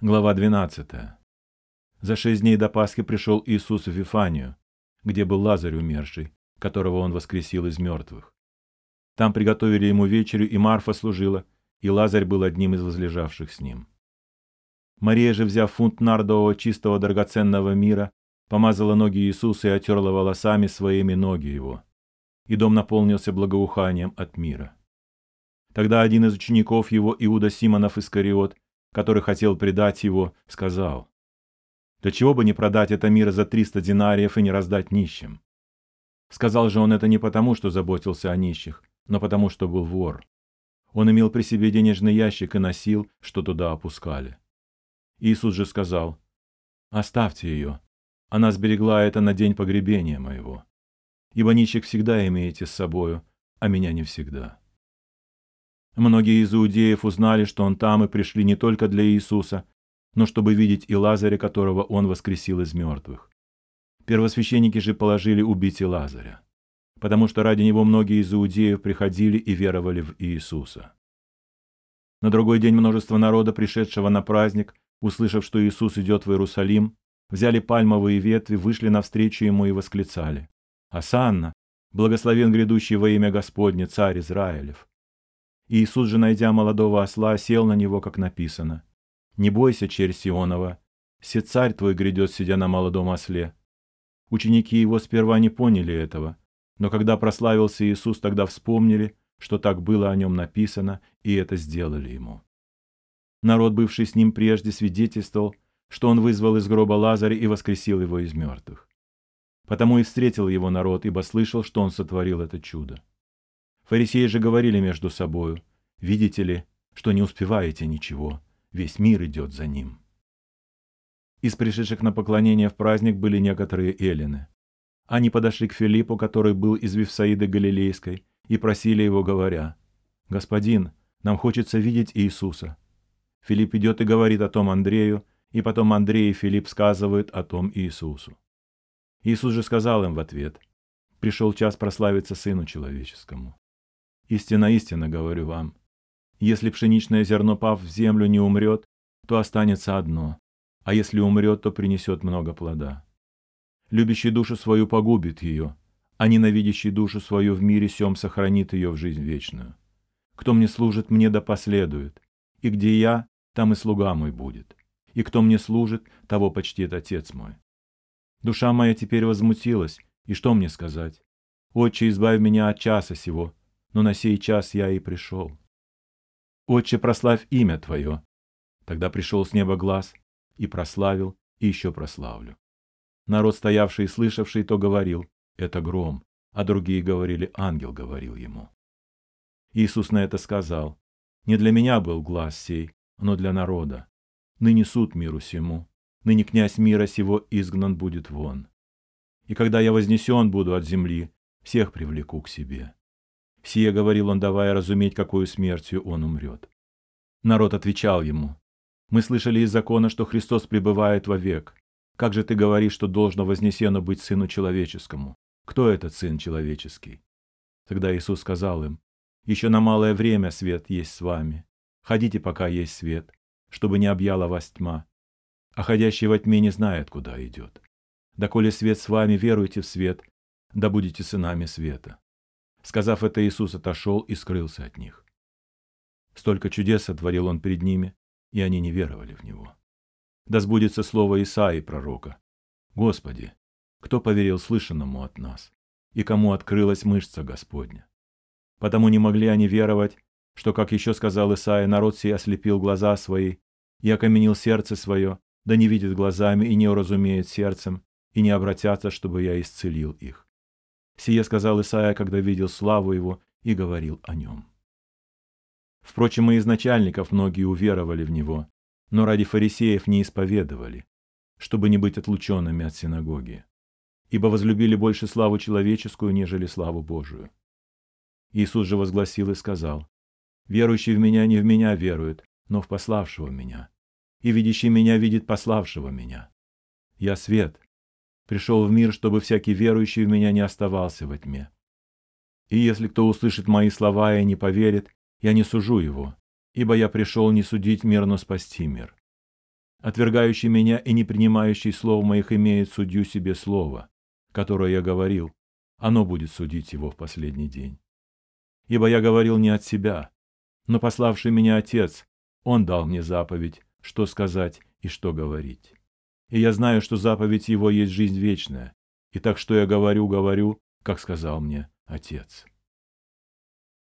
Глава 12. За шесть дней до Пасхи пришел Иисус в Вифанию, где был Лазарь умерший, которого он воскресил из мертвых. Там приготовили ему вечерю, и Марфа служила, и Лазарь был одним из возлежавших с ним. Мария же, взяв фунт нардового чистого драгоценного мира, помазала ноги Иисуса и отерла волосами своими ноги его. И дом наполнился благоуханием от мира. Тогда один из учеников его, Иуда Симонов Искариот, который хотел предать его, сказал, «Да чего бы не продать это мира за триста динариев и не раздать нищим?» Сказал же он это не потому, что заботился о нищих, но потому, что был вор. Он имел при себе денежный ящик и носил, что туда опускали. Иисус же сказал, «Оставьте ее, она сберегла это на день погребения моего. Ибо нищих всегда имеете с собою, а меня не всегда». Многие из иудеев узнали, что он там, и пришли не только для Иисуса, но чтобы видеть и Лазаря, которого он воскресил из мертвых. Первосвященники же положили убить и Лазаря, потому что ради него многие из иудеев приходили и веровали в Иисуса. На другой день множество народа, пришедшего на праздник, услышав, что Иисус идет в Иерусалим, взяли пальмовые ветви, вышли навстречу ему и восклицали. «Асанна! Благословен грядущий во имя Господне, царь Израилев!» Иисус же, найдя молодого осла, сел на него, как написано. «Не бойся, черь Сионова, се царь твой грядет, сидя на молодом осле». Ученики его сперва не поняли этого, но когда прославился Иисус, тогда вспомнили, что так было о нем написано, и это сделали ему. Народ, бывший с ним прежде, свидетельствовал, что он вызвал из гроба Лазаря и воскресил его из мертвых. Потому и встретил его народ, ибо слышал, что он сотворил это чудо. Фарисеи же говорили между собою, «Видите ли, что не успеваете ничего, весь мир идет за ним». Из пришедших на поклонение в праздник были некоторые эллины. Они подошли к Филиппу, который был из Вифсаиды Галилейской, и просили его, говоря, «Господин, нам хочется видеть Иисуса». Филипп идет и говорит о том Андрею, и потом Андрей и Филипп сказывают о том Иисусу. Иисус же сказал им в ответ, «Пришел час прославиться Сыну Человеческому. Истинно, истинно говорю вам. Если пшеничное зерно, пав в землю, не умрет, то останется одно, а если умрет, то принесет много плода. Любящий душу свою погубит ее, а ненавидящий душу свою в мире сем сохранит ее в жизнь вечную. Кто мне служит, мне да последует, и где я, там и слуга мой будет, и кто мне служит, того почтит Отец мой. Душа моя теперь возмутилась, и что мне сказать? Отче, избавь меня от часа сего, но на сей час я и пришел. Отче, прославь имя Твое. Тогда пришел с неба глаз, и прославил, и еще прославлю. Народ, стоявший и слышавший, то говорил, это гром, а другие говорили, ангел говорил ему. Иисус на это сказал, не для меня был глаз сей, но для народа. Ныне суд миру сему, ныне князь мира сего изгнан будет вон. И когда я вознесен буду от земли, всех привлеку к себе. Сие говорил он, давая разуметь, какую смертью он умрет. Народ отвечал ему, «Мы слышали из закона, что Христос пребывает вовек. Как же ты говоришь, что должно вознесено быть Сыну Человеческому? Кто этот Сын Человеческий?» Тогда Иисус сказал им, «Еще на малое время свет есть с вами. Ходите, пока есть свет, чтобы не объяла вас тьма. А ходящий во тьме не знает, куда идет. Доколе свет с вами, веруйте в свет, да будете сынами света». Сказав это, Иисус отошел и скрылся от них. Столько чудес сотворил он перед ними, и они не веровали в него. Да сбудется слово Исаии пророка. «Господи, кто поверил слышанному от нас, и кому открылась мышца Господня?» Потому не могли они веровать, что, как еще сказал Исаия, народ сей ослепил глаза свои и окаменил сердце свое, да не видит глазами и не уразумеет сердцем, и не обратятся, чтобы я исцелил их. Сие сказал Исаия, когда видел славу его и говорил о нем. Впрочем, и из начальников многие уверовали в него, но ради фарисеев не исповедовали, чтобы не быть отлученными от синагоги, ибо возлюбили больше славу человеческую, нежели славу Божию. Иисус же возгласил и сказал, «Верующий в Меня не в Меня верует, но в пославшего Меня, и видящий Меня видит пославшего Меня. Я свет, пришел в мир, чтобы всякий верующий в меня не оставался во тьме. И если кто услышит мои слова и не поверит, я не сужу его, ибо я пришел не судить мир, но спасти мир. Отвергающий меня и не принимающий слов моих имеет судью себе слово, которое я говорил, оно будет судить его в последний день. Ибо я говорил не от себя, но пославший меня Отец, Он дал мне заповедь, что сказать и что говорить. И я знаю, что заповедь Его есть жизнь вечная, и так что я говорю, говорю, как сказал мне Отец.